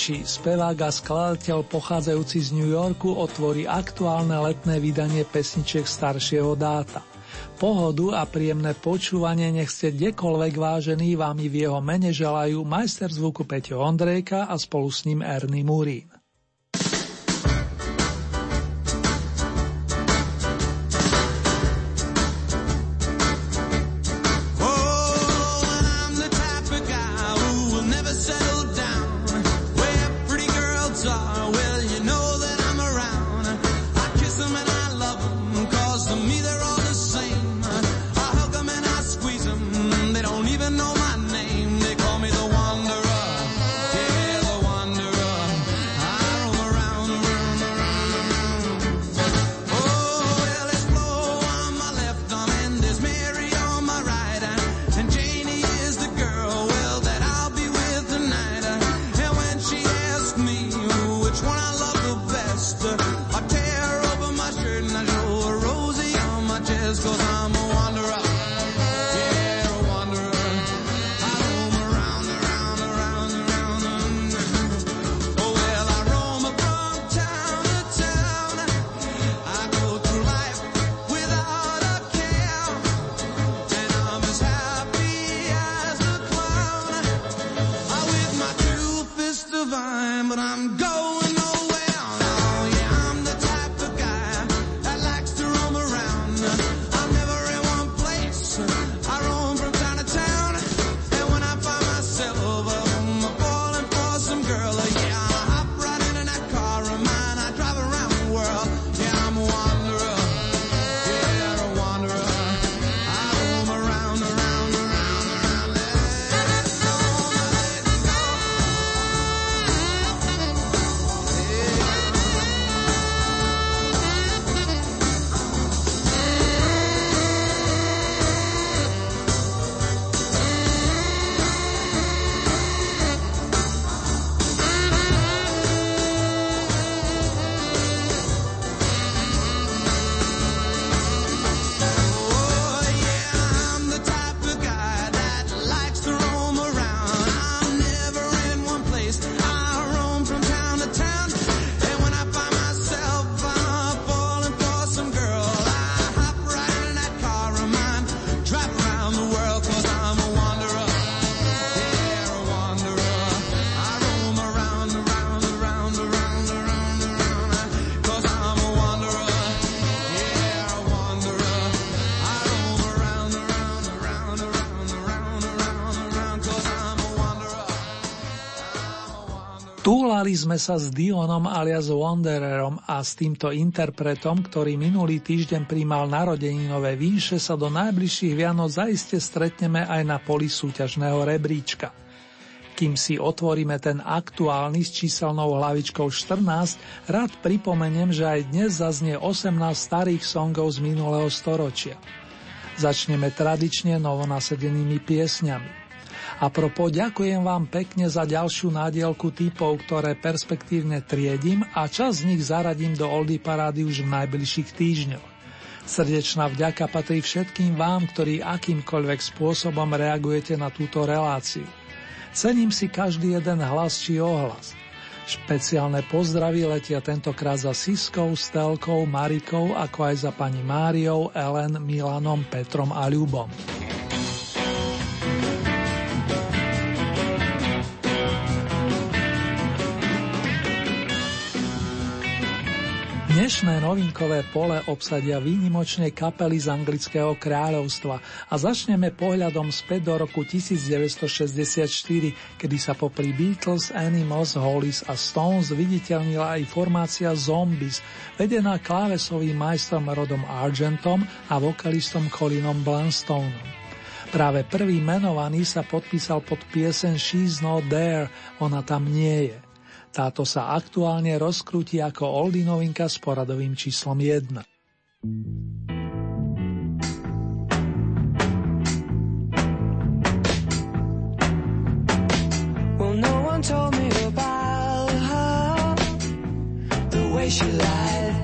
Ritchie, spevák a skladateľ pochádzajúci z New Yorku, otvorí aktuálne letné vydanie pesničiek staršieho dáta. Pohodu a príjemné počúvanie nech ste kdekoľvek vážený vám v jeho mene želajú majster zvuku Peťo Ondrejka a spolu s ním Ernie Murín. Túlali sme sa s Dionom alias Wandererom a s týmto interpretom, ktorý minulý týždeň príjmal narodeninové výše, sa do najbližších Vianoc zaiste stretneme aj na poli súťažného rebríčka. Kým si otvoríme ten aktuálny s číselnou hlavičkou 14, rád pripomeniem, že aj dnes zaznie 18 starých songov z minulého storočia. Začneme tradične novonasedenými piesňami. A propo, ďakujem vám pekne za ďalšiu nádielku typov, ktoré perspektívne triedím a čas z nich zaradím do Oldy Parády už v najbližších týždňoch. Srdečná vďaka patrí všetkým vám, ktorí akýmkoľvek spôsobom reagujete na túto reláciu. Cením si každý jeden hlas či ohlas. Špeciálne pozdravy letia tentokrát za Siskou, Stelkou, Marikou, ako aj za pani Máriou, Ellen, Milanom, Petrom a Ľubom. Dnešné novinkové pole obsadia výnimočné kapely z anglického kráľovstva a začneme pohľadom späť do roku 1964, kedy sa popri Beatles, Animals, Hollies a Stones viditeľnila aj formácia Zombies, vedená klávesovým majstrom Rodom Argentom a vokalistom Colinom Blanstoneom. Práve prvý menovaný sa podpísal pod piesen She's Not There, ona tam nie je. Táto sa aktuálne rozkrúti ako oldy novinka s poradovým číslom 1. Well, no told she lied.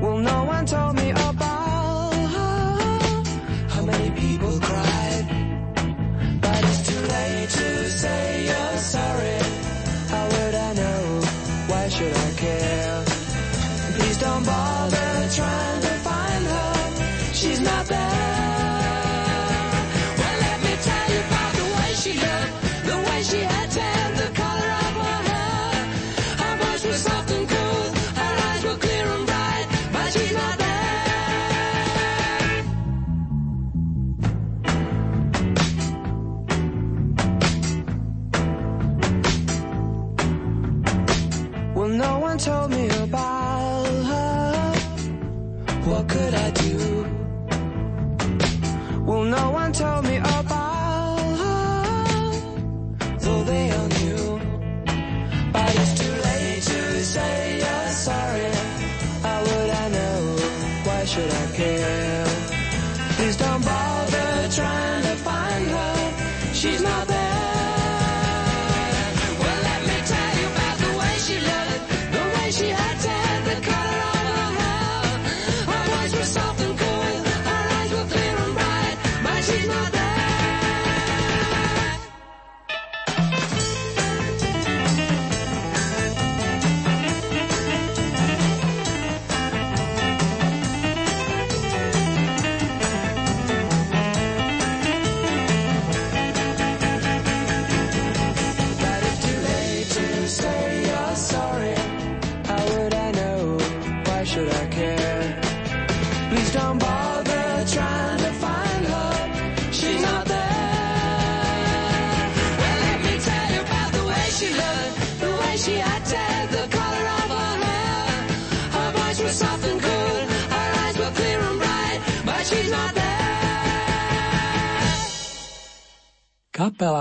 Well, no one told me about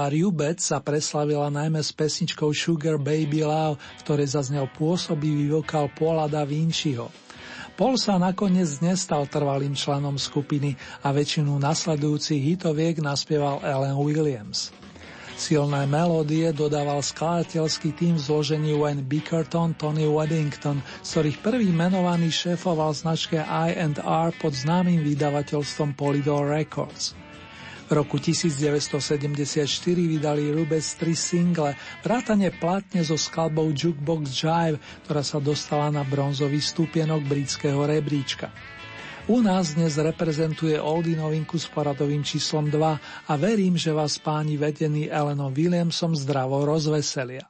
Kapela Rubec sa preslavila najmä s pesničkou Sugar Baby Love, v ktorej zaznel pôsobivý vokál Paula da Vinciho. Paul sa nakoniec nestal trvalým členom skupiny a väčšinu nasledujúcich hitoviek naspieval Ellen Williams. Silné melódie dodával skladateľský tým v zložení Wayne Bickerton, Tony Waddington, z ktorých prvý menovaný šéfoval značke I&R pod známym vydavateľstvom Polydor Records. V roku 1974 vydali Rubec tri single, vrátane platne so skladbou Jukebox Jive, ktorá sa dostala na bronzový stupienok britského rebríčka. U nás dnes reprezentuje Oldy novinku s poradovým číslom 2 a verím, že vás páni vedení Elenom Williamsom zdravo rozveselia.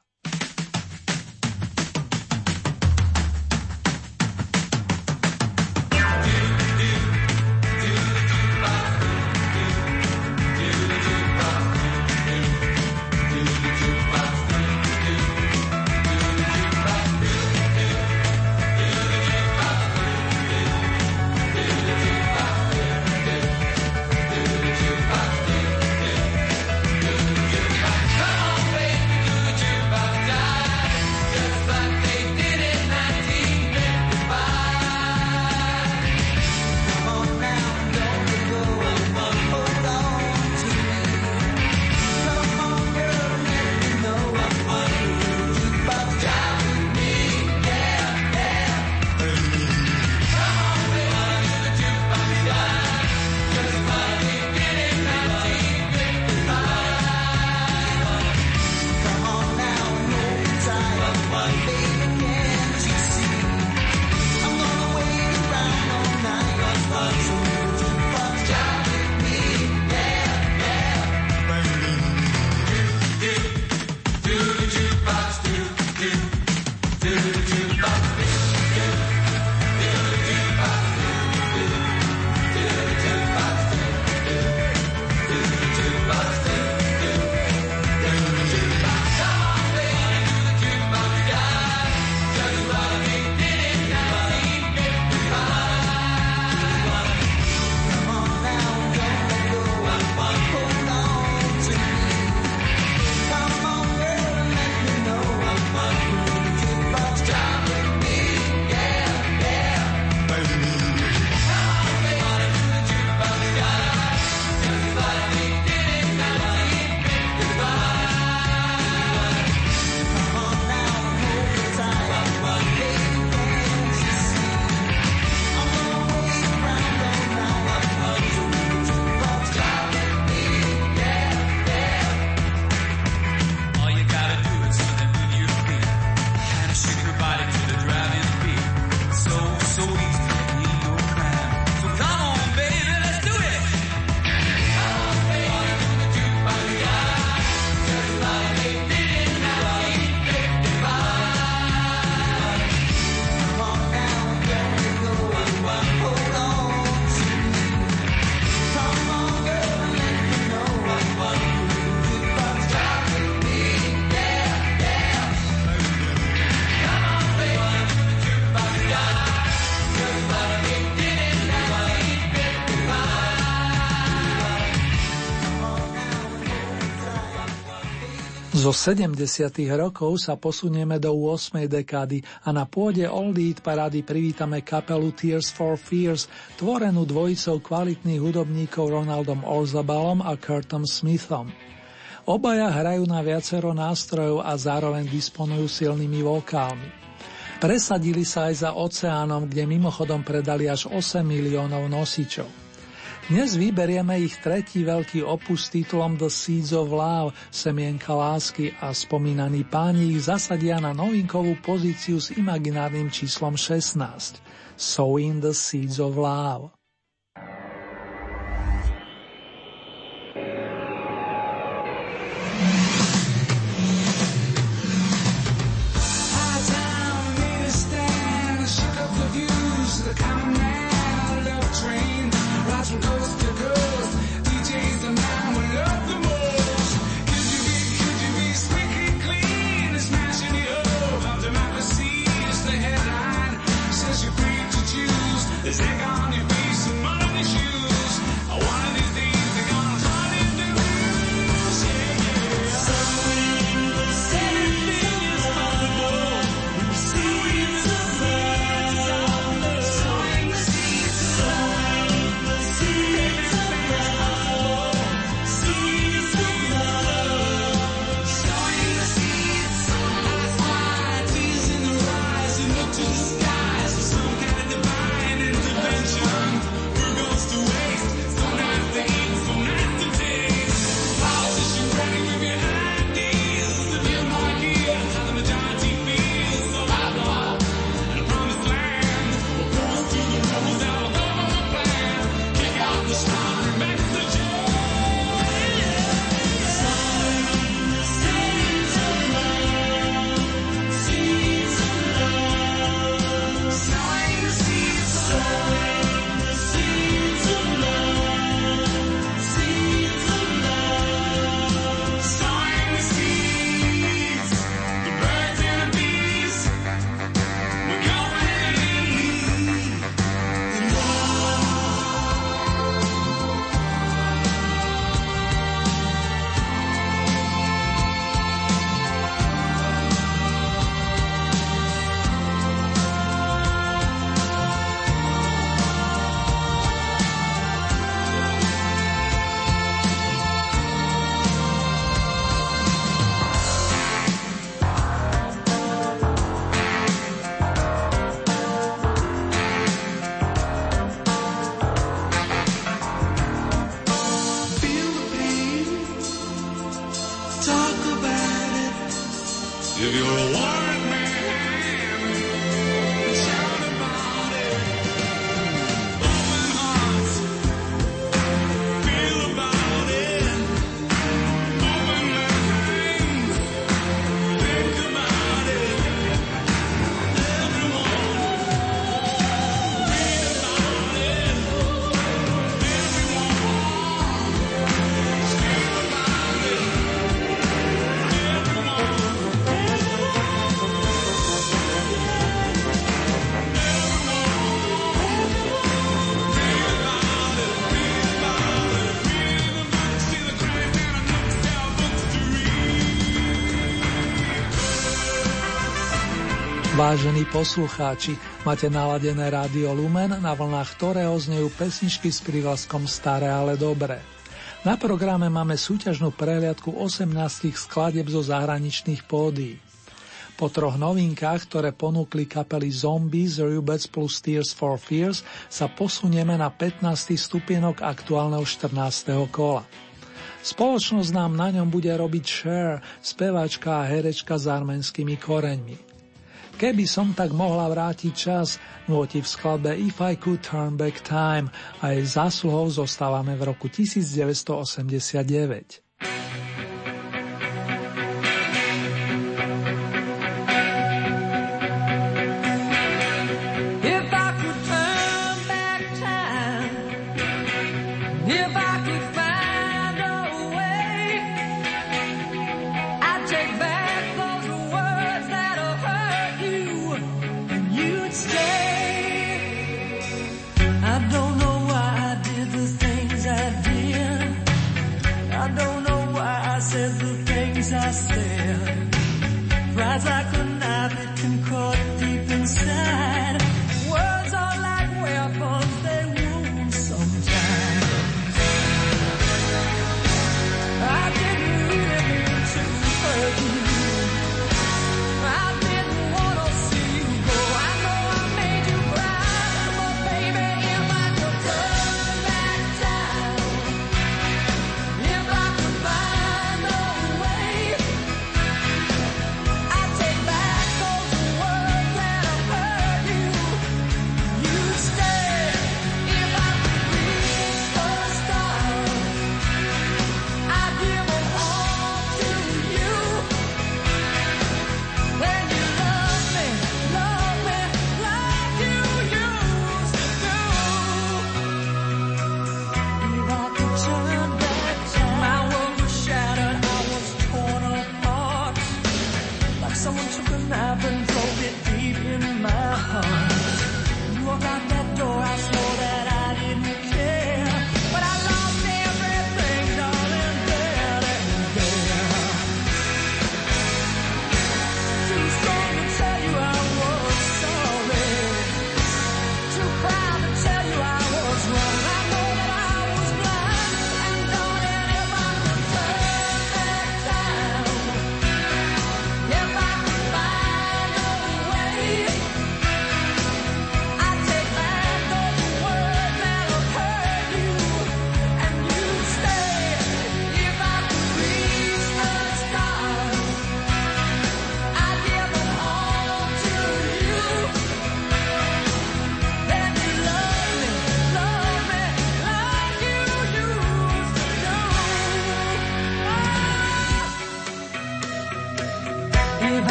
Zo 70. rokov sa posunieme do 8. dekády a na pôde Old Eat parády privítame kapelu Tears for Fears, tvorenú dvojicou kvalitných hudobníkov Ronaldom Orzabalom a Kurtom Smithom. Obaja hrajú na viacero nástrojov a zároveň disponujú silnými vokálmi. Presadili sa aj za oceánom, kde mimochodom predali až 8 miliónov nosičov. Dnes vyberieme ich tretí veľký opus s titulom The Seeds of Love, semienka lásky a spomínaní páni ich zasadia na novinkovú pozíciu s imaginárnym číslom 16. Sowing the Seeds of Love. Vážení poslucháči, máte naladené rádio Lumen, na vlnách ktorého znejú pesničky s prívlaskom Staré, ale dobré. Na programe máme súťažnú prehliadku 18 skladeb zo zahraničných pódií. Po troch novinkách, ktoré ponúkli kapely Zombies, Rubets plus Tears for Fears, sa posunieme na 15. stupienok aktuálneho 14. kola. Spoločnosť nám na ňom bude robiť Cher, speváčka a herečka s arménskymi koreňmi. Keby som tak mohla vrátiť čas, nôti v skladbe If I Could Turn Back Time a jej zásluhou zostávame v roku 1989.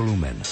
Lumen.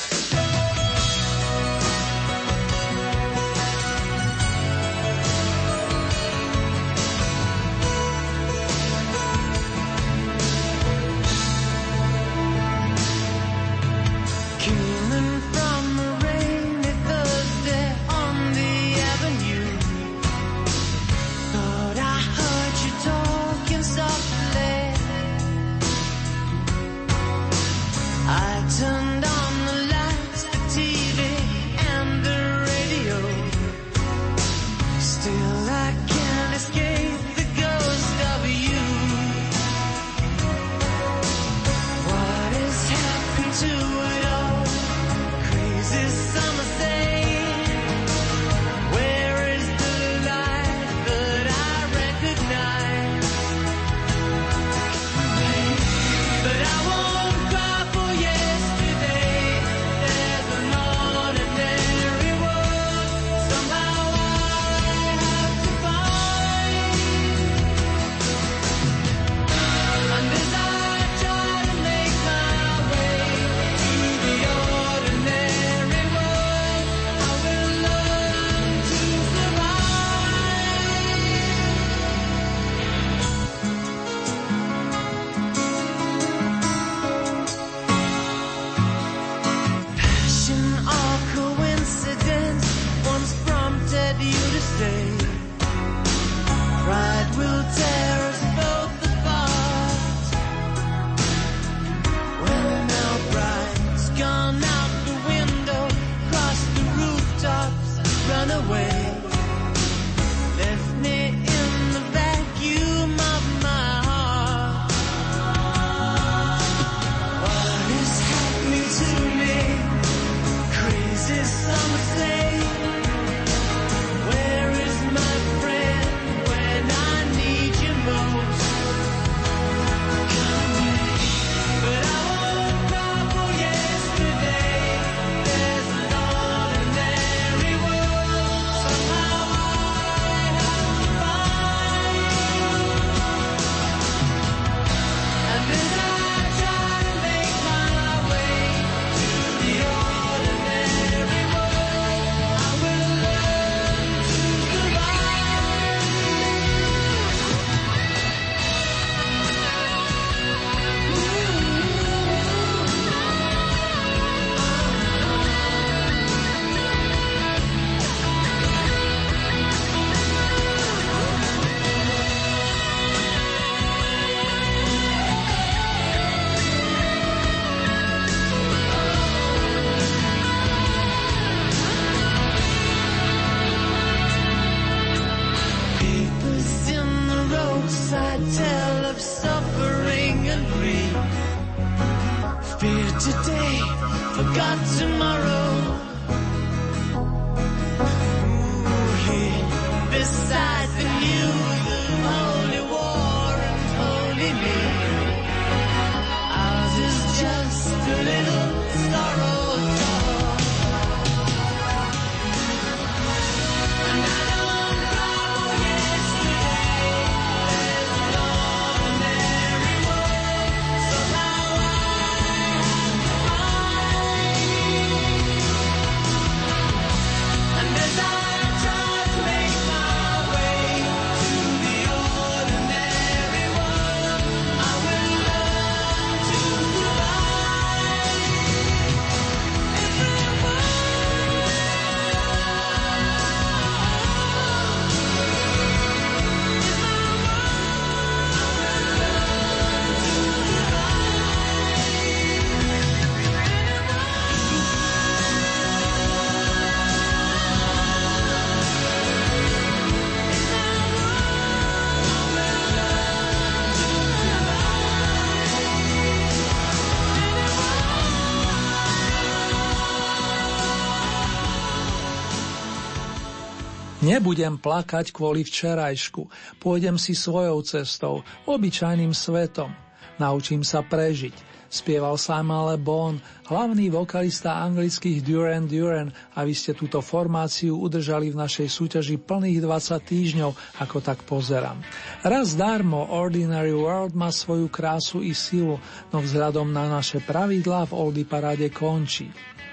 Nebudem plakať kvôli včerajšku, pôjdem si svojou cestou, obyčajným svetom. Naučím sa prežiť. Spieval Simon Le Bon, hlavný vokalista anglických Duran Duran a vy ste túto formáciu udržali v našej súťaži plných 20 týždňov, ako tak pozerám. Raz darmo Ordinary World má svoju krásu i silu, no vzhľadom na naše pravidlá v Oldy paráde končí.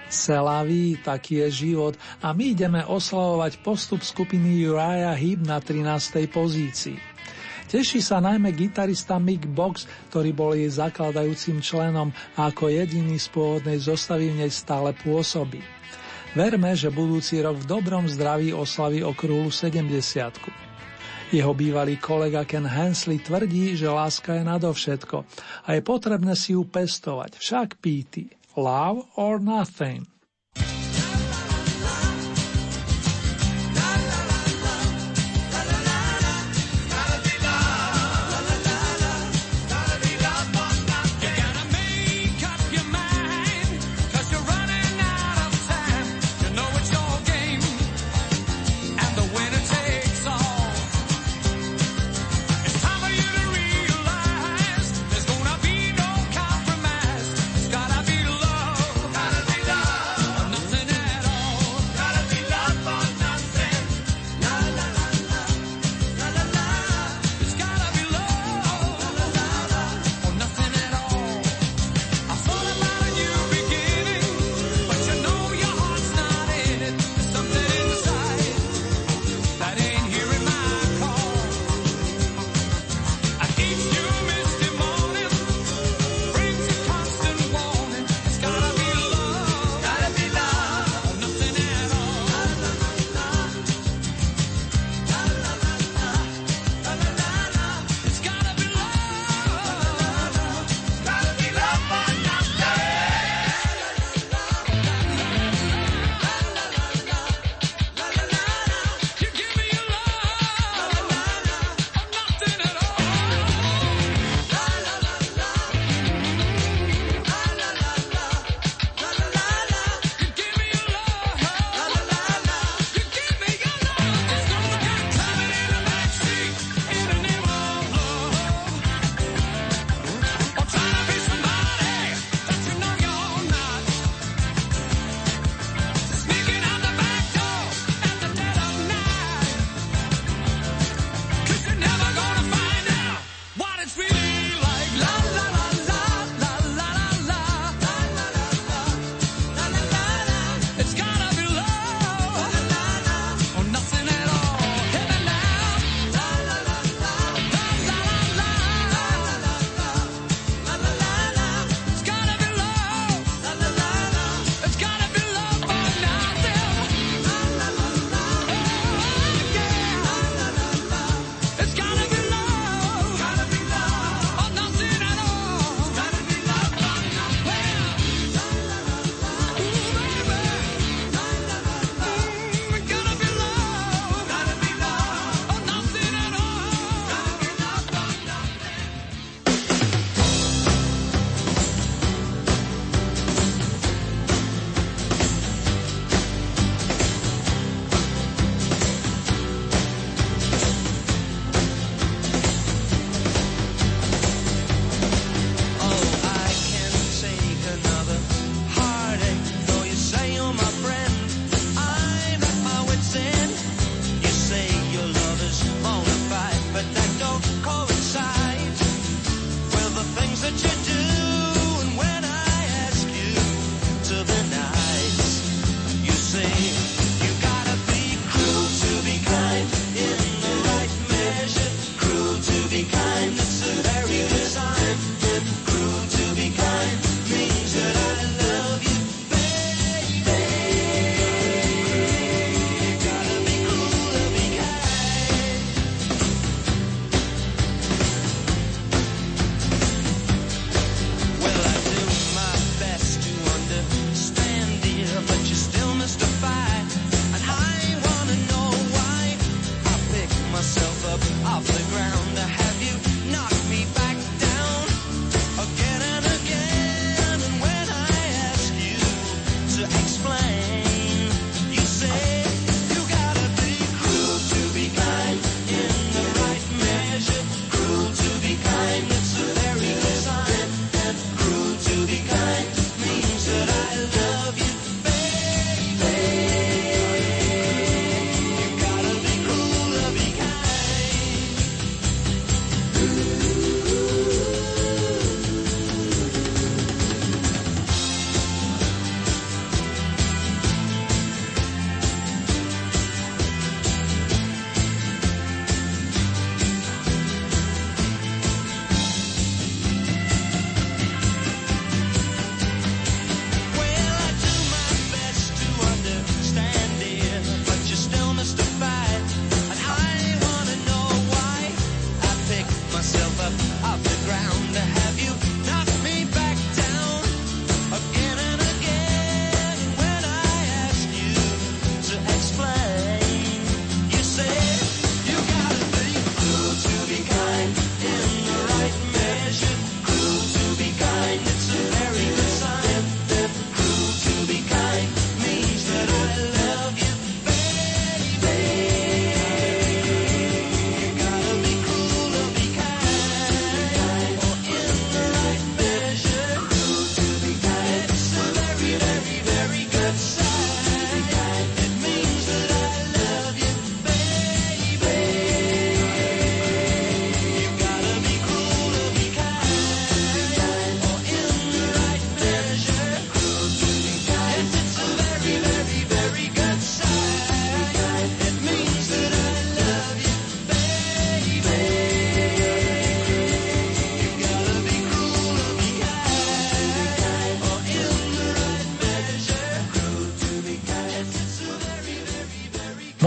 Selaví, taký je život a my ideme oslavovať postup skupiny Uriah Heep na 13. pozícii. Teší sa najmä gitarista Mick Box, ktorý bol jej zakladajúcim členom a ako jediný z pôvodnej zostavy v nej stále pôsobí. Verme, že budúci rok v dobrom zdraví oslaví okrúhlu 70. Jeho bývalý kolega Ken Hensley tvrdí, že láska je nadovšetko a je potrebné si ju pestovať, však píty. Love or Nothing.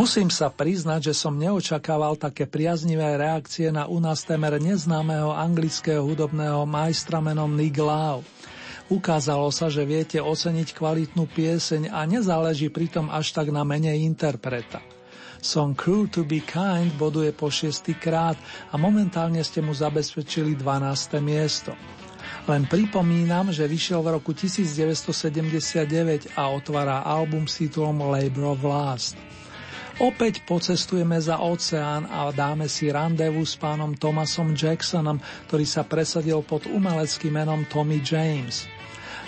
Musím sa priznať, že som neočakával také priaznivé reakcie na u nás temer neznámeho anglického hudobného majstra menom Nick Lau. Ukázalo sa, že viete oceniť kvalitnú pieseň a nezáleží pritom až tak na mene interpreta. Song Crew to be Kind boduje po šiestý krát a momentálne ste mu zabezpečili 12. miesto. Len pripomínam, že vyšiel v roku 1979 a otvára album s titulom Labor of Last. Opäť pocestujeme za oceán a dáme si randevu s pánom Thomasom Jacksonom, ktorý sa presadil pod umeleckým menom Tommy James.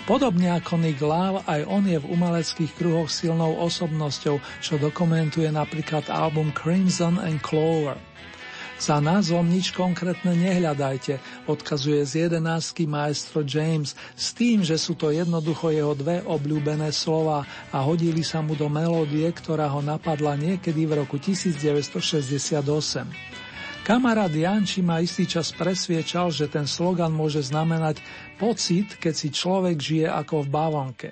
Podobne ako Nick Love, aj on je v umeleckých kruhoch silnou osobnosťou, čo dokumentuje napríklad album Crimson and Clover. Za názvom nič konkrétne nehľadajte, odkazuje z jedenáctky maestro James s tým, že sú to jednoducho jeho dve obľúbené slova a hodili sa mu do melódie, ktorá ho napadla niekedy v roku 1968. Kamarát Janči ma istý čas presviečal, že ten slogan môže znamenať pocit, keď si človek žije ako v bavonke.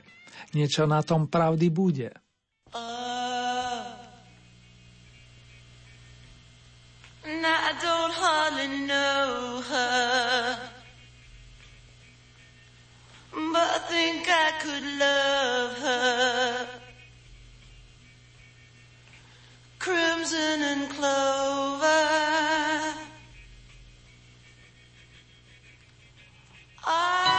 Niečo na tom pravdy bude. I don't hardly know her, but I think I could love her. Crimson and clover. Ah,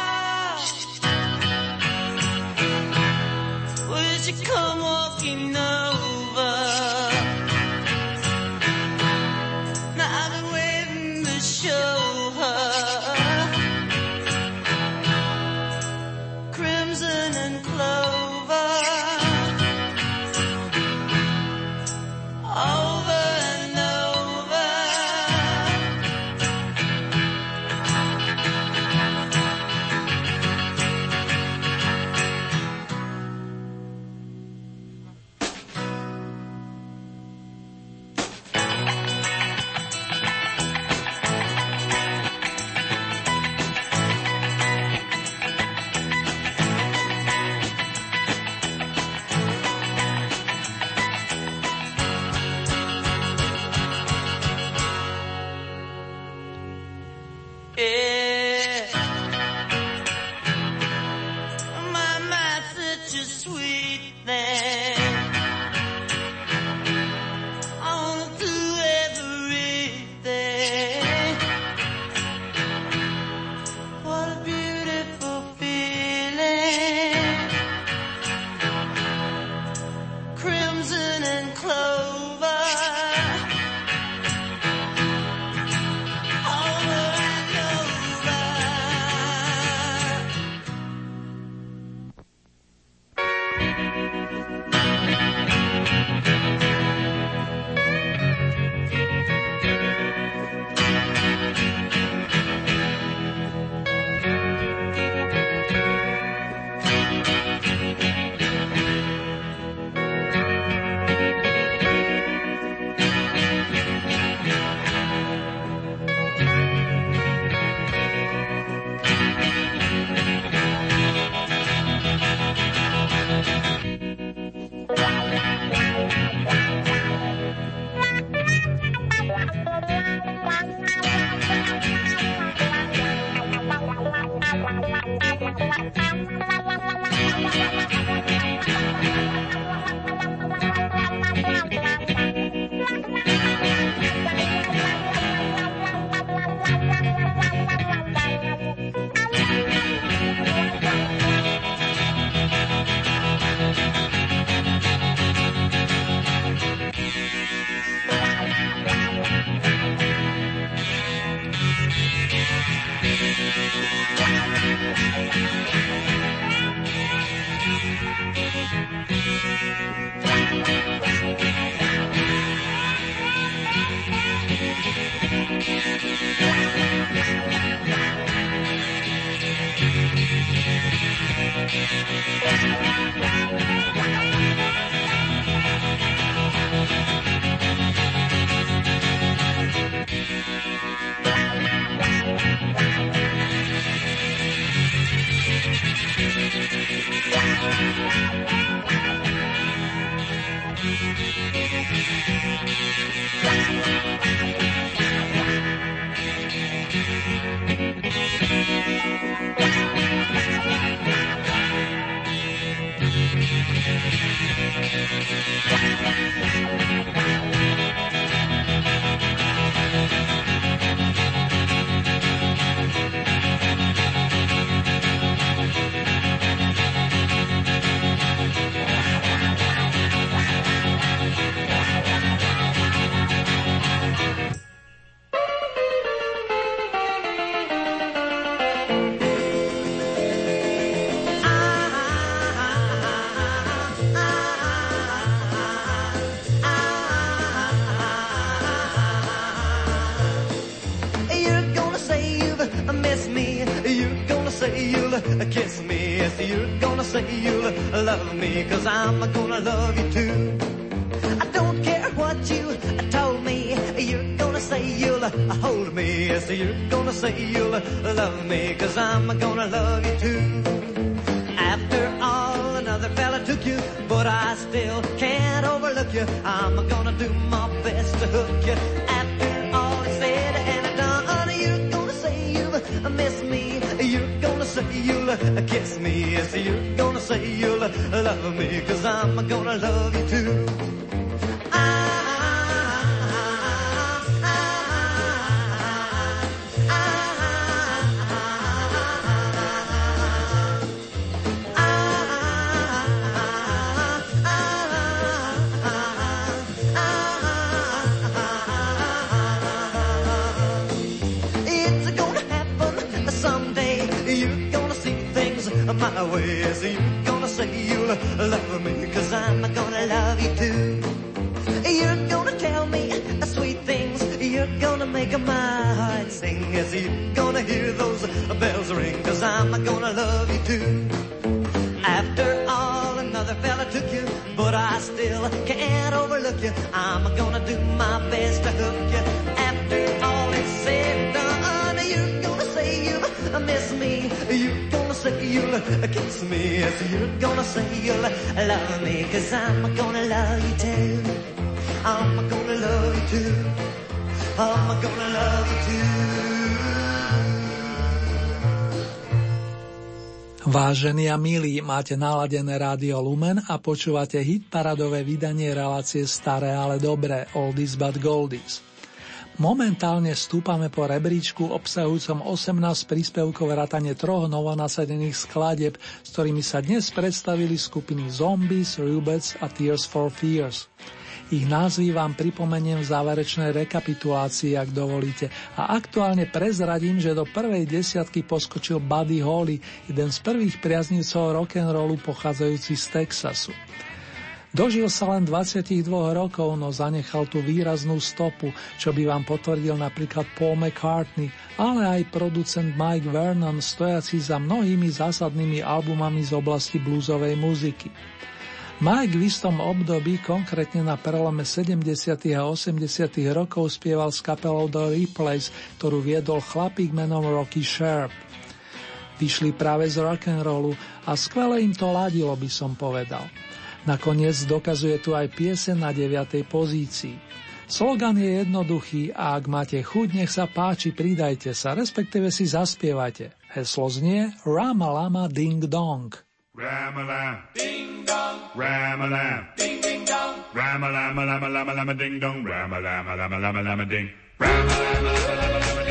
say you'll love me, cause I'm gonna love you too. I don't care what you told me. You're gonna say you'll hold me. Yes, you're gonna say you'll love me, cause I'm gonna love you too. After all, another fella took you, but I still can't overlook you. I'm gonna do my best to hook you. After all is said and done, you're gonna say you miss me. You're gonna say you'll kiss me. Yes, you're gonna say you'll love me, cause I'm gonna love you too. It's way. You're gonna say you'll love me, cause I'm gonna love you too. You're gonna tell me sweet things. You're gonna make my heart sing. Yes, you're gonna hear those bells ring, cause I'm gonna love you too. After all, another fella took you, but I still can't overlook you. I'm gonna do my best to hook you. After all is said and done, you're gonna say you miss me. You're say you'll kiss me. Yes, you're gonna say you'll love me, cause I'm gonna love you too. I'm gonna love you too. I'm gonna love you too. Vážení a milí, máte naladené rádio Lumen a počúvate hit paradové vydanie relácie Staré, ale dobré, Oldies but Goldies. Momentálne stúpame po rebríčku obsahujúcom 18 príspevkov vrátane troch novonasadených skladieb, s ktorými sa dnes predstavili skupiny Zombies, Rubets a Tears for Fears. Ich názvy vám pripomeniem v záverečnej rekapitulácii, ak dovolíte. A aktuálne prezradím, že do prvej desiatky poskočil Buddy Holly, jeden z prvých priaznivcov rock'n'rollu pochádzajúci z Texasu. Dožil sa len 22 rokov, no zanechal tú výraznú stopu, čo by vám potvrdil napríklad Paul McCartney, ale aj producent Mike Vernon, stojaci za mnohými zásadnými albumami z oblasti bluesovej muziky. Mike v istom období, konkrétne na prelome 70. a 80. rokov spieval s kapelou The Replays, ktorú viedol chlapík menom Rocky Sharp. Vyšli práve z rock'n'rollu a skvele im to ladilo, by som povedal. Nakoniec dokazuje tu aj piesen na 9. pozícii. Slogan je jednoduchý a ak máte chuť, nech sa páči, pridajte sa, respektíve si zaspievajte. Heslo znie Rama Lama Ding Dong. Ram-a-lam, ding dong, ram-a-lam, ding ding dong, ram-a-lam, lam lam lam ding dong, ram-a-lam, lam lam lam ding, ram-a-lam, lam lam ding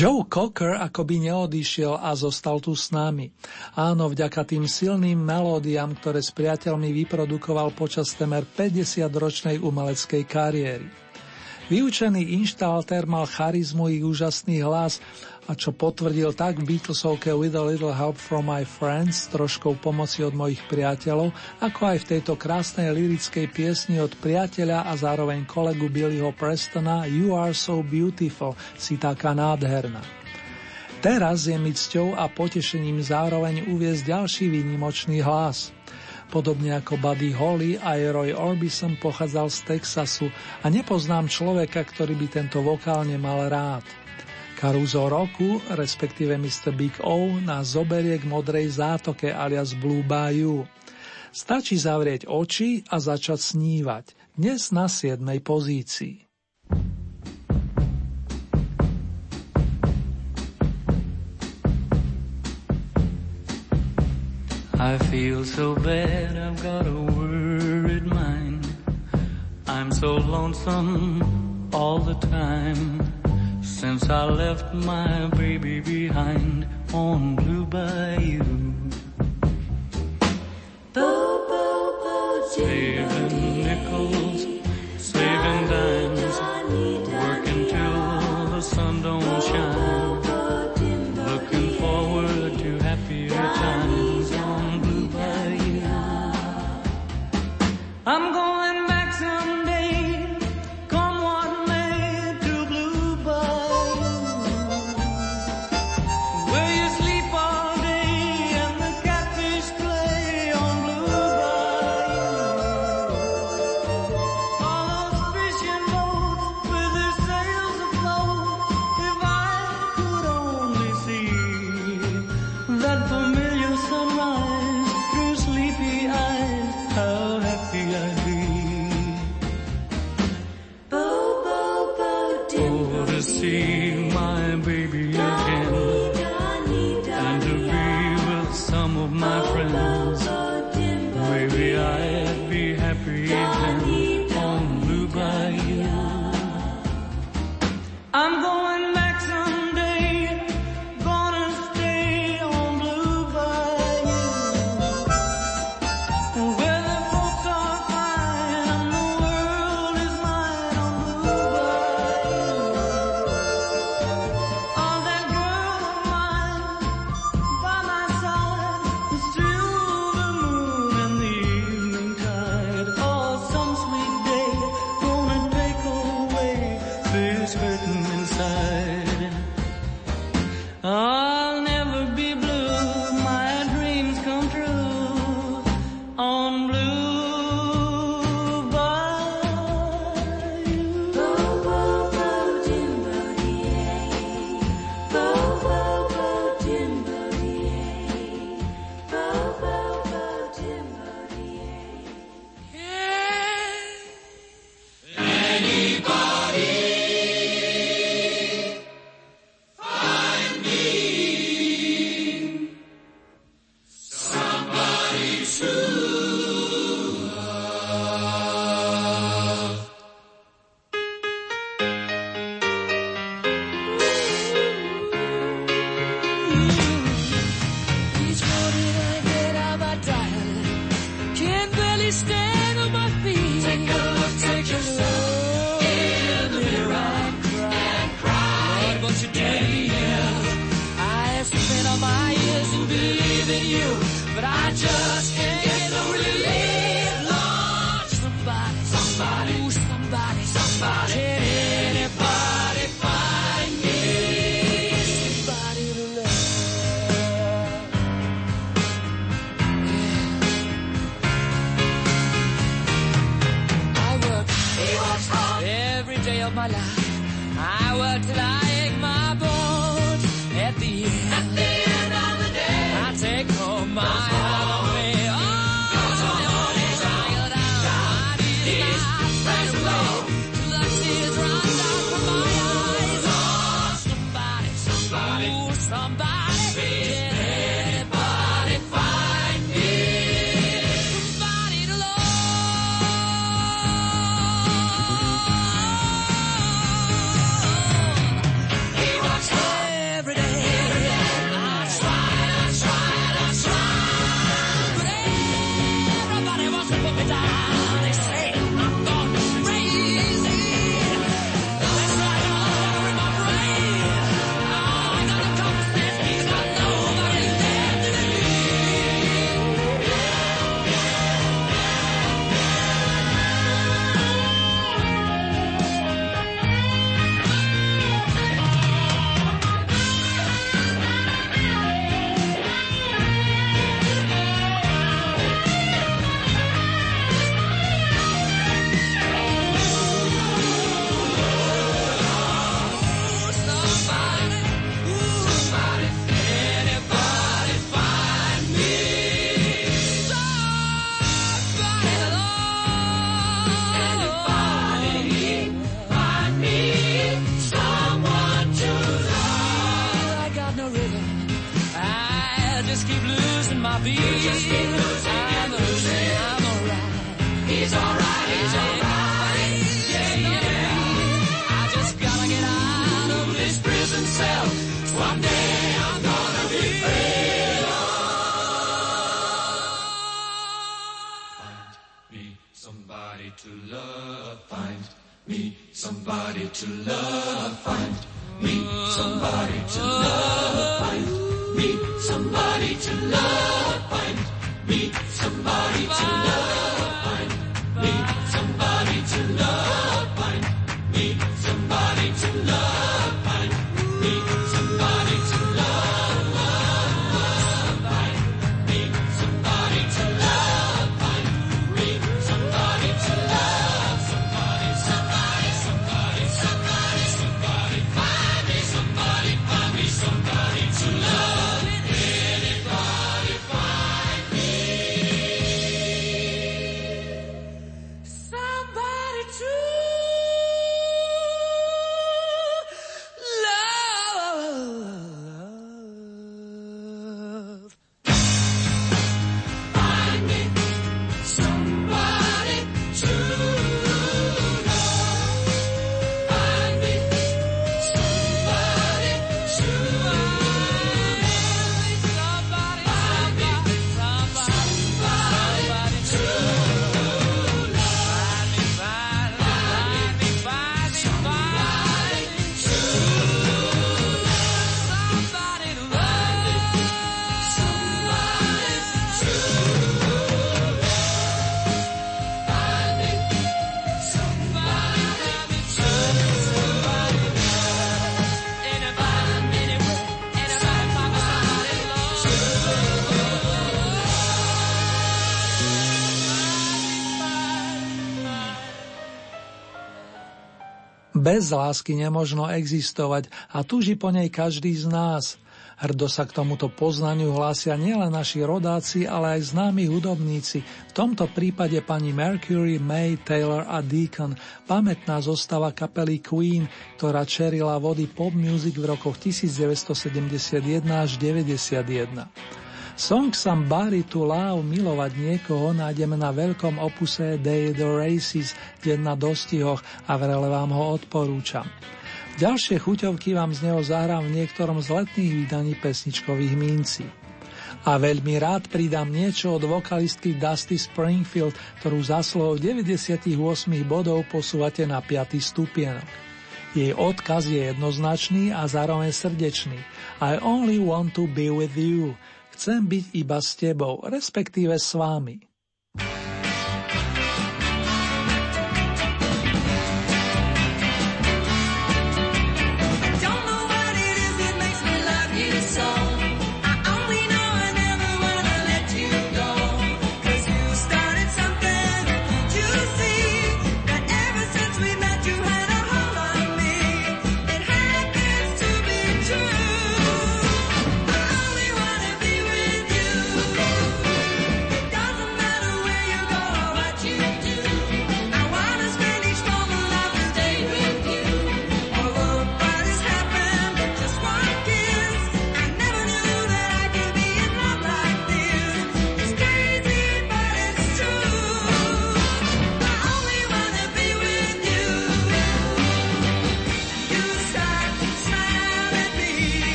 Joe Cocker akoby neodišiel a zostal tu s nami. Áno, vďaka tým silným melódiám, ktoré s priateľmi vyprodukoval počas temer 50-ročnej umeleckej kariéry. Vyučený inštalter mal charizmu i úžasný hlas a čo potvrdil tak v Beatlesovke With a Little Help from My Friends, troškou pomoci od mojich priateľov, ako aj v tejto krásnej lirickej piesni od priateľa a zároveň kolegu Billyho Prestona You Are So Beautiful, si taká nádherná. Teraz je mi cťou a potešením zároveň uviezť ďalší výnimočný hlas. Podobne ako Buddy Holly, aj Roy Orbison pochádzal z Texasu a nepoznám človeka, ktorý by tento vokál nemal rád. Caruso roku, respektíve Mr. Big O, nás zoberie k modrej zátoke alias Blue Bayou. Stačí zavrieť oči a začať snívať. Dnes na 7. pozícii. I feel so bad, I've got a worried mind. I'm so lonesome all the time. Since I left my baby behind on Blue Bayou. Saving nickels, prison cell. One day I'm gonna be free. Find me somebody to love. Find me somebody to love. Find me somebody to love. Find me somebody to love. Bez lásky nemožno existovať a túži po nej každý z nás. Hrdo sa k tomuto poznaniu hlásia nielen naši rodáci, ale aj známi hudobníci, v tomto prípade pani Mercury, May, Taylor a Deacon, pamätná zostava kapely Queen, ktorá čerila vody pop music v rokoch 1971 až 91. Song Somebody to Love milovať niekoho nájdeme na veľkom opuse Day the Races, deň na dostihoch a vrele vám ho odporúčam. Ďalšie chuťovky vám z neho zahrám v niektorom z letných vydaní pesničkových mincí. A veľmi rád pridám niečo od vokalistky Dusty Springfield, ktorú zaslov 98 bodov posúvate na 5. stupienok. Jej odkaz je jednoznačný a zároveň srdečný. I only want to be with you. Chcem byť iba s tebou, respektíve s vámi.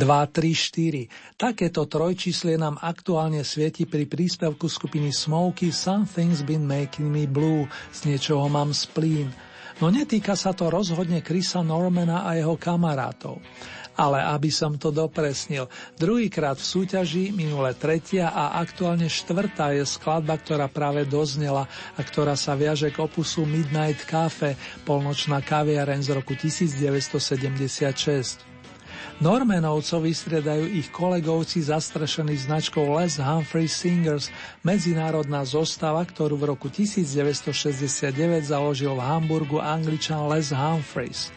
2, 3, 4. Takéto trojčíslie nám aktuálne svieti pri príspevku skupiny Smoky Something's Been Making Me Blue, z niečoho mám splín. No netýka sa to rozhodne Krisa Normana a jeho kamarátov. Ale aby som to dopresnil, druhýkrát v súťaži, minule tretia a aktuálne štvrtá je skladba, ktorá práve doznela a ktorá sa viaže k opusu Midnight Cafe, polnočná kaviareň z roku 1976. Normenovcov vystriedajú ich kolegovci zastrešení značkou Les Humphrey Singers, medzinárodná zostava, ktorú v roku 1969 založil v Hamburgu angličan Les Humphreys.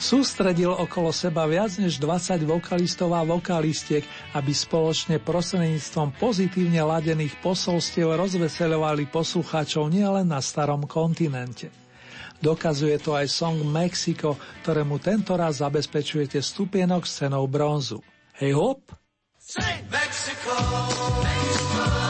Sústredil okolo seba viac než 20 vokalistov a vokalistiek, aby spoločne prostredníctvom pozitívne ladených posolstiev rozveselovali poslucháčov nielen na starom kontinente. Dokazuje to aj song Mexico, ktorému tento raz zabezpečujete stupienok s cenou bronzu. Hej hop! Say Mexico, Mexico.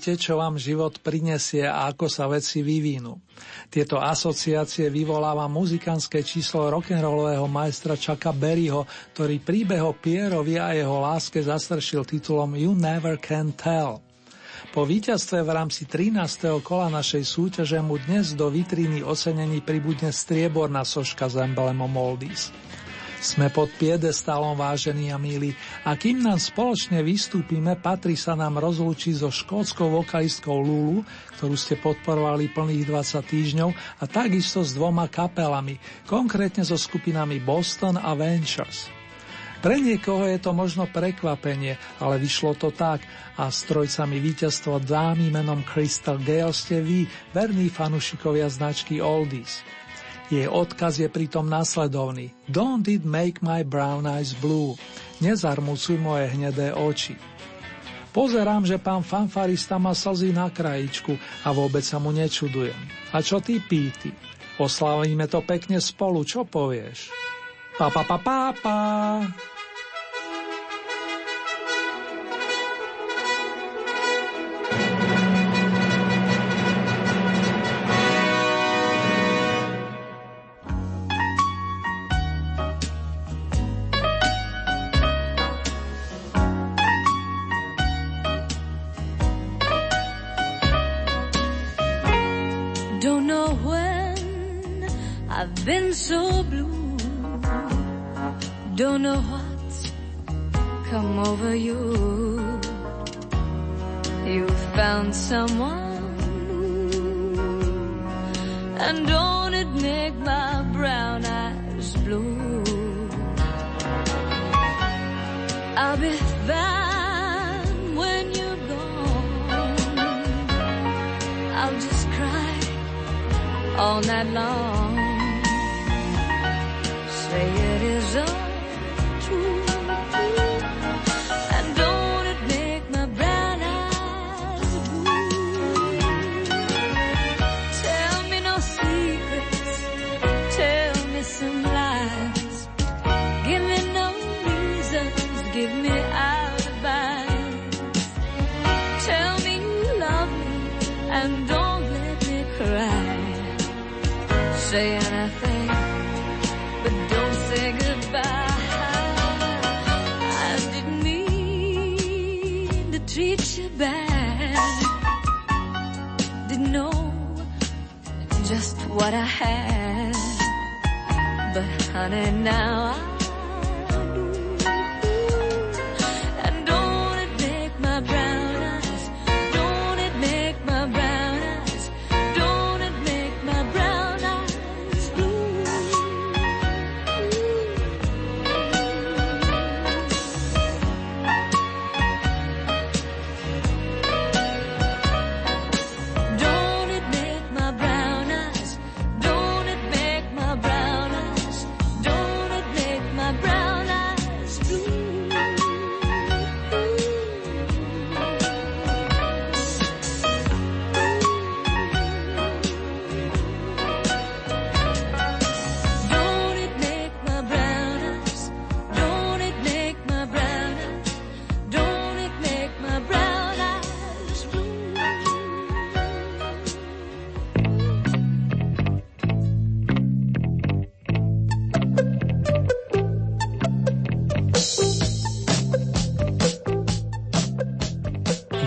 Neviete, čo vám život prinesie a ako sa veci vyvinú. Tieto asociácie vyvoláva muzikánske číslo rock'n'rollového majstra Chucka Berryho, ktorý príbeh o Pierovi a jeho láske zastršil titulom You Never Can Tell. Po víťazstve v rámci 13. kola našej súťaže mu dnes do vitríny ocenení pribudne strieborná soška s emblemom Oldies. Sme pod piedestálom vážení a milí a kým nám spoločne vystúpime, patrí sa nám rozlúčiť so škótskou vokalistkou Lulu, ktorú ste podporovali plných 20 týždňov a takisto s dvoma kapelami, konkrétne so skupinami Boston a Ventures. Pre niekoho je to možno prekvapenie, ale vyšlo to tak a strojcami víťazstva dámy menom Crystal Gale ste vy, verní fanušikovia značky Oldies. Jej odkaz je pritom následovný. Don't it make my brown eyes blue. Nezarmucuj moje hnedé oči. Pozerám, že pán fanfarista má slzy na krajičku a vôbec sa mu nečudujem. A čo ty, Píty? Oslavíme to pekne spolu, čo povieš? Pa, pa, pa, pa, pa.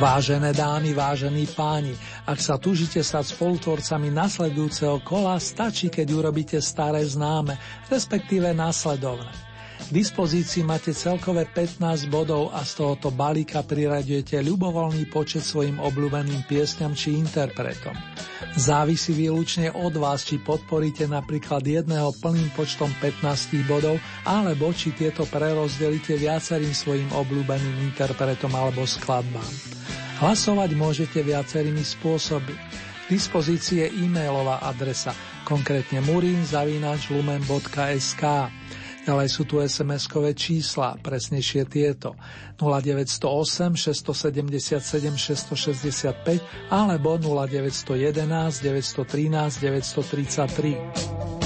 Vážené dámy, vážení páni, ak sa tužite stať spolutvorcami nasledujúceho kola, stačí, keď urobíte staré známe, respektíve následovné. K dispozícii máte celkové 15 bodov a z tohoto balíka priraďujete ľubovoľný počet svojim obľúbeným piesňam či interpretom. Závisí výlučne od vás, či podporíte napríklad jedného plným počtom 15 bodov, alebo či tieto prerozdelíte viacerým svojim obľúbeným interpretom alebo skladbám. Hlasovať môžete viacerými spôsoby. K dispozícii je e-mailová adresa, konkrétne murinzavinačlumen.sk. Ďalej sú tu SMS-kové čísla, presnejšie tieto 0908 677 665 alebo 0911 913 933.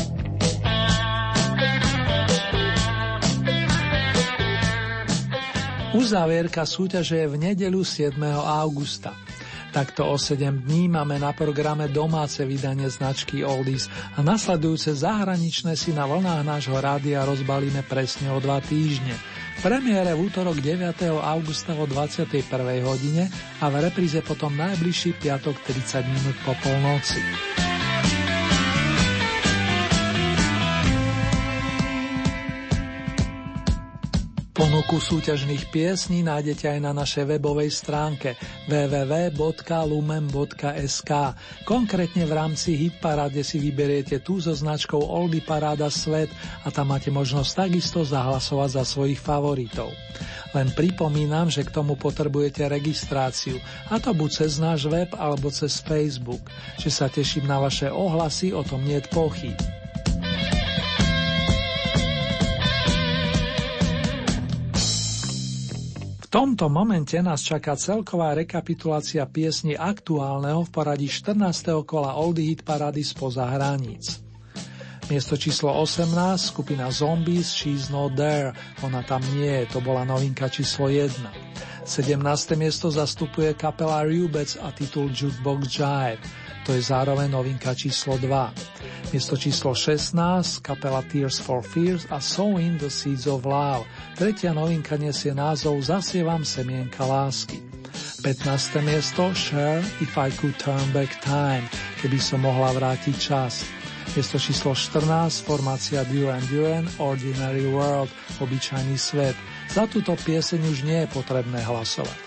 Uzávierka súťaže je v nedeľu 7. augusta. Takto o 7 dní máme na programe domáce vydanie značky Oldies a nasledujúce zahraničné si na vlnách nášho rádia rozbalíme presne o dva týždne. V premiére v útorok 9. augusta o 21. hodine a v repríze potom najbližší piatok 30 minút po polnoci. Ponuku súťažných piesní nájdete aj na našej webovej stránke www.lumen.sk. Konkrétne v rámci Hitparáde si vyberiete tú so značkou Oldy Paráda Svet a tam máte možnosť takisto zahlasovať za svojich favoritov. Len pripomínam, že k tomu potrebujete registráciu, a to buď cez náš web alebo cez Facebook. Že sa teším na vaše ohlasy, o tom nie je pochyb. Tomto momente nás čaká celková rekapitulácia piesni aktuálneho v poradí 14. kola Oldie Hit Parady spoza hraníc. Miesto číslo 18, skupina Zombies, She's Not There, ona tam nie je, to bola novinka číslo 1. 17. miesto zastupuje kapela Rubec a titul Jukebox Jive, to je zároveň novinka číslo 2. Miesto číslo 16, kapela Tears for Fears a Sowing the Seeds of Love. Tretia novinka nesie názov Zasievam semienka lásky. 15. miesto Share If I Could Turn Back Time, keby som mohla vrátiť čas. Miesto číslo 14, formácia Duran Duran, Ordinary World, obyčajný svet. Za túto pieseň už nie je potrebné hlasovať.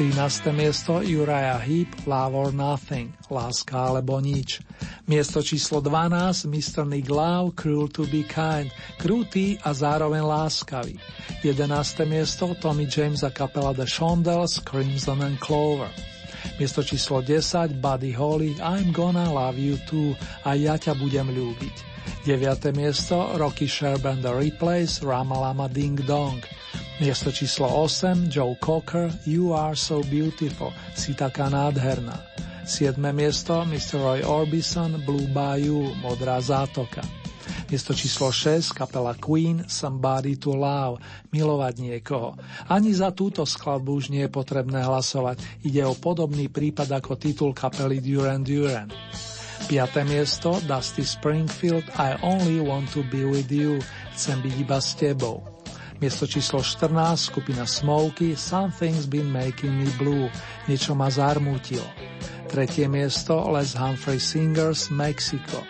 13. miesto Uriah Heep, Love or Nothing, Láska alebo nič. Miesto číslo 12 Mr. Nick Love, Cruel to be Kind, krutý a zároveň láskavý. 11. miesto Tommy James a kapela The Shondells, Crimson and Clover. Miesto číslo 10 Buddy Holly, I'm gonna love you too a ja ťa budem ľúbiť. 9. miesto Rocky Sherb and the Replays, Ramalama Ding Dong. Miesto číslo 8 Joe Cocker, You are so beautiful, si taká nádherná. 7. miesto Mr. Roy Orbison, Blue Bayou, Modrá zátoka. Miesto číslo 6, kapela Queen, Somebody to Love, milovať niekoho. Ani za túto skladbu už nie je potrebné hlasovať. Ide o podobný prípad ako titul kapely Duran Duran. Piaté miesto Dusty Springfield I Only Want to Be With You Chcem byť iba s tebou. Miesto číslo 14 skupina Smokey Something's Been Making Me Blue Niečo ma zarmútilo. Tretie miesto Les Humphrey Singers Mexico.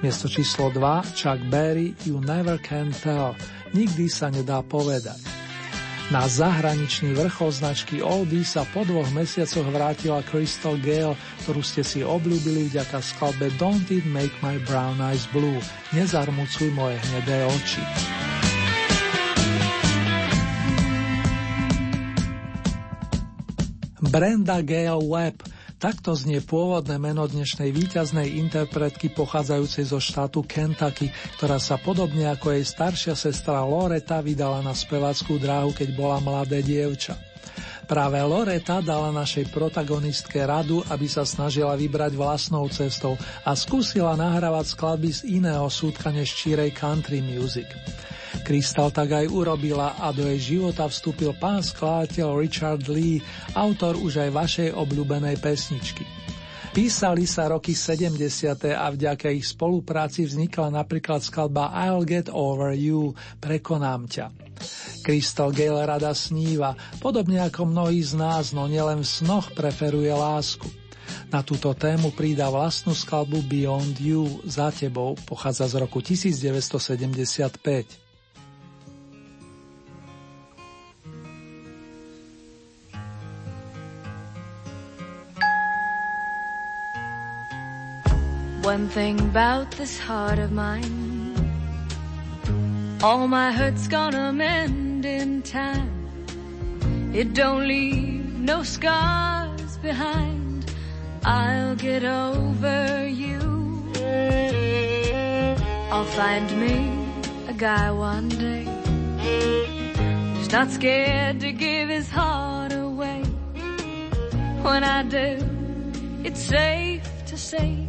Miesto číslo 2 Chuck Berry You Never Can Tell Nikdy sa nedá povedať. Na zahraničný vrchol značky Oldie sa po dvoch mesiacoch vrátila Crystal Gale, ktorú ste si obľúbili vďaka skladbe Don't It Make My Brown Eyes Blue. Nezarmucuj moje hnedé oči. Brenda Gale Webb Takto znie pôvodné meno dnešnej víťaznej interpretky pochádzajúcej zo štátu Kentucky, ktorá sa podobne ako jej staršia sestra Loreta vydala na spevackú dráhu, keď bola mladé dievča. Práve Loreta dala našej protagonistke radu, aby sa snažila vybrať vlastnou cestou a skúsila nahrávať skladby z iného súdka než čírej country music. Crystal tak aj urobila a do jej života vstúpil pán skladateľ Richard Lee, autor už aj vašej obľúbenej pesničky. Písali sa roky 70. a vďaka ich spolupráci vznikla napríklad skladba I'll Get Over You, Prekonám ťa. Crystal Gale rada sníva, podobne ako mnohí z nás, no nielen v snoch preferuje lásku. Na túto tému prída vlastnú skladbu Beyond You, Za tebou, pochádza z roku 1975. One thing about this heart of mine, all my hurt's gonna mend in time. It don't leave no scars behind. I'll get over you. I'll find me a guy one day who's not scared to give his heart away. When I do, it's safe to say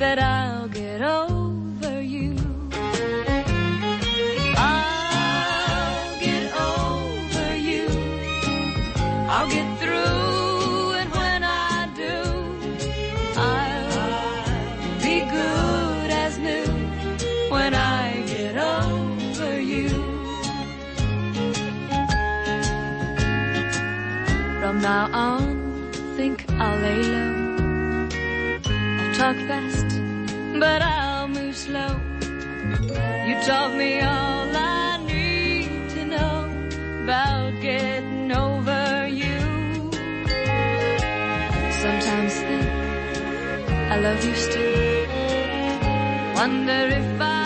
that I'll get over you. Now on, think I'll lay low. I'll talk fast, but I'll move slow. You taught me all I need to know about getting over you. Sometimes think I love you still. Wonder if I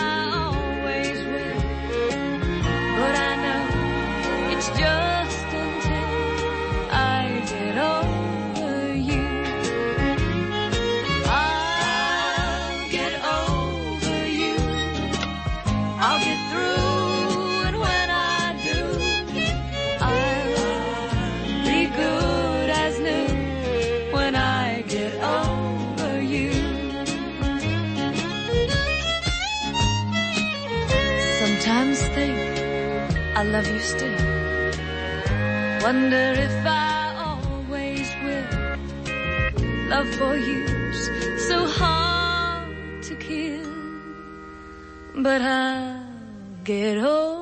Wonder if I always will. Love for you's so hard to kill, but I'll get over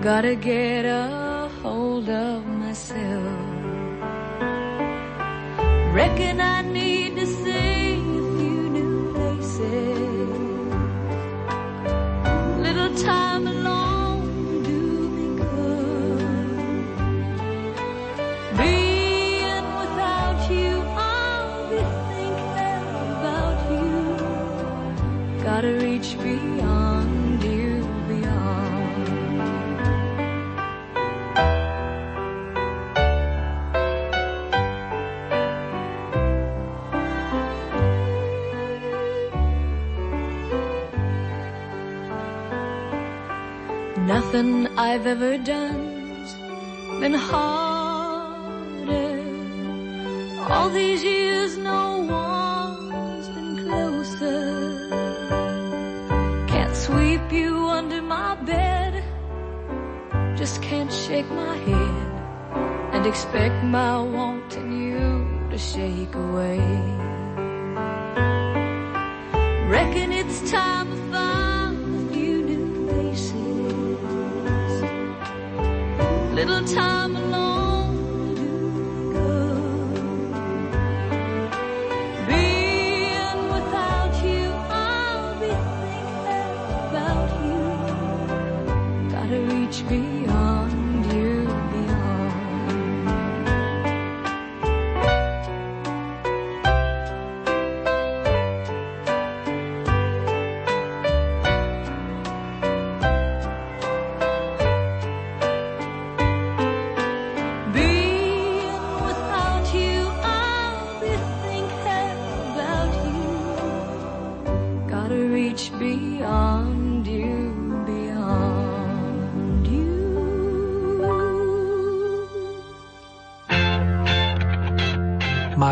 Gotta get a hold of myself. Reckon I I've ever done's been harder.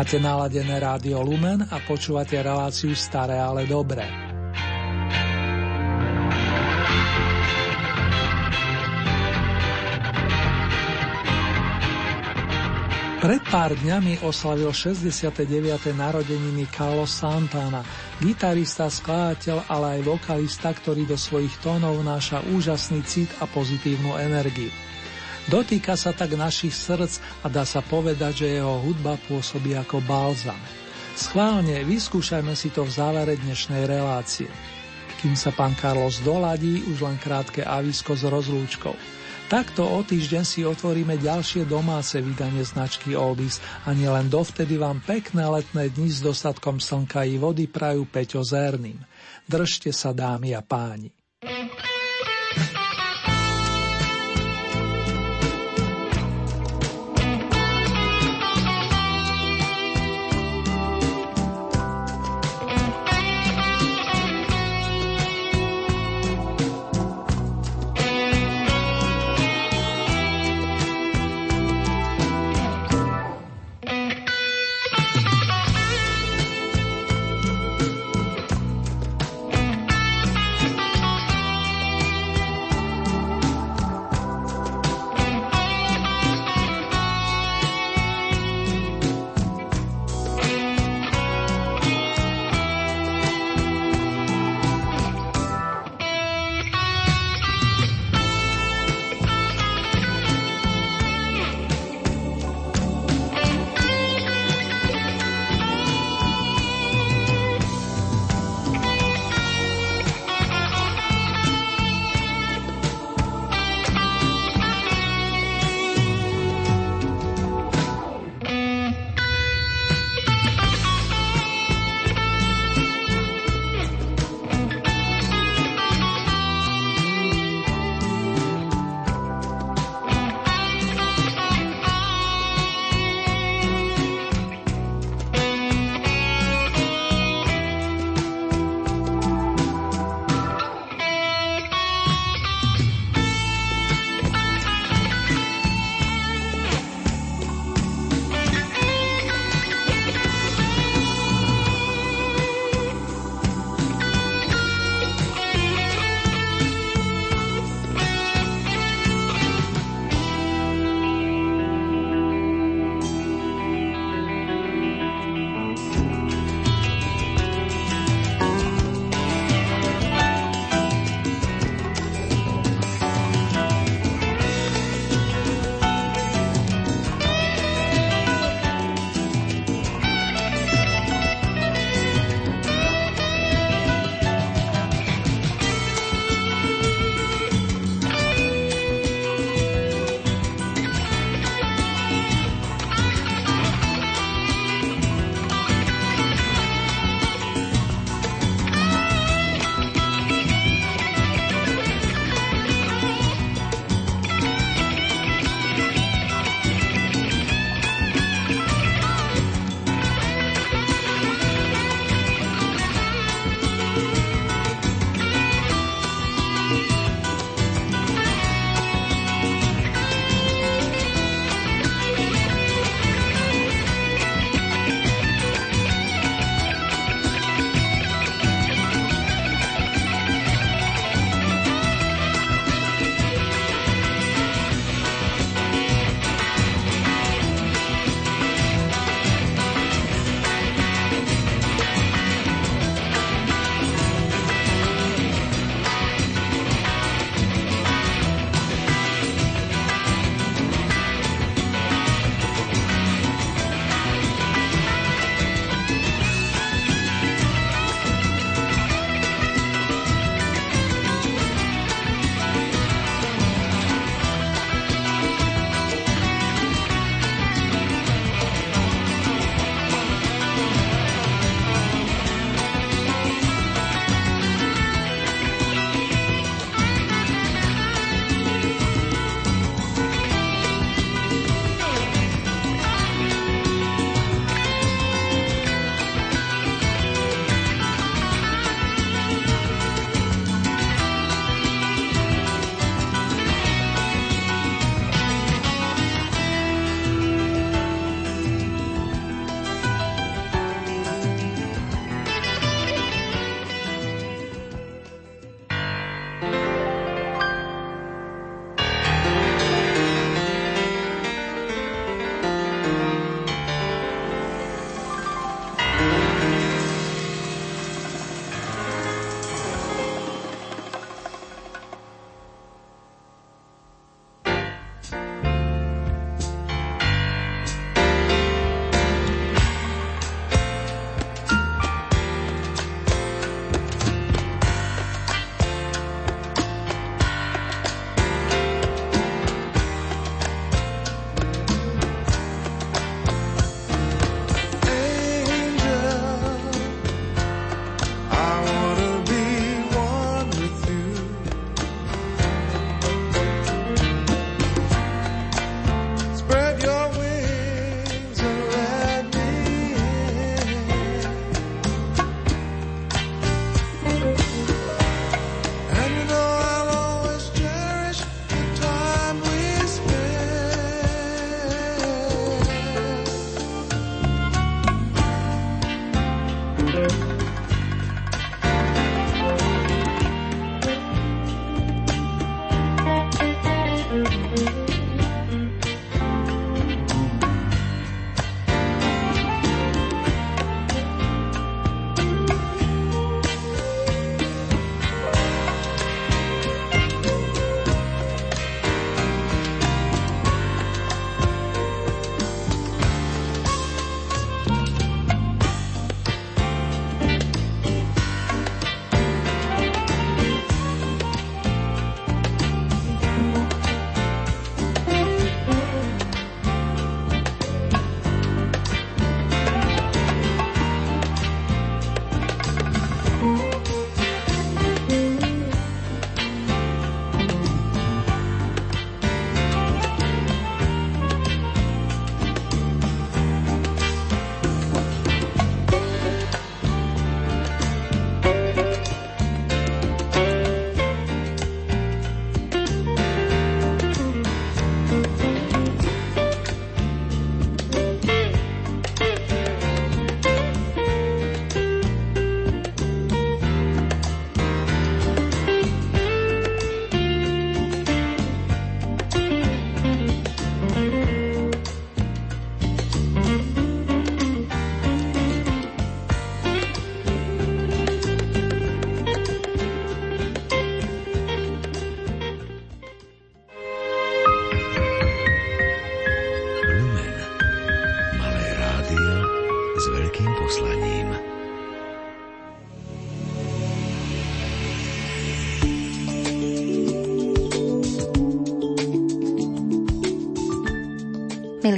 Máte naladené rádio Lumen a počúvate reláciu Staré, ale dobré. Pred pár dňami oslavil 69. narodeniny Carlos Santana, gitarista, skladateľ, ale aj vokalista, ktorý do svojich tónov náša úžasný cit a pozitívnu energiu. Dotýka sa tak našich srdc a dá sa povedať, že jeho hudba pôsobí ako balzam. Schválne vyskúšajme si to v závere dnešnej relácie. Kým sa pán Carlos doladí, už len krátke avisko s rozlúčkou. Takto o týždeň si otvoríme ďalšie domáce vydanie značky Oldies a nielen dovtedy vám pekné letné dni s dostatkom slnka i vody prajú Peťo Zerným. Držte sa dámy a páni.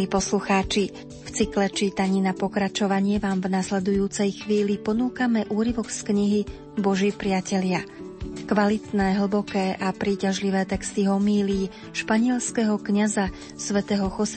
Poslucháči, v cykle čítaní na pokračovanie vám v nasledujúcej chvíli ponúkame úryvok z knihy Boží priatelia. Kvalitné, hlboké a príťažlivé texty homílí španielského kňaza svätého Jose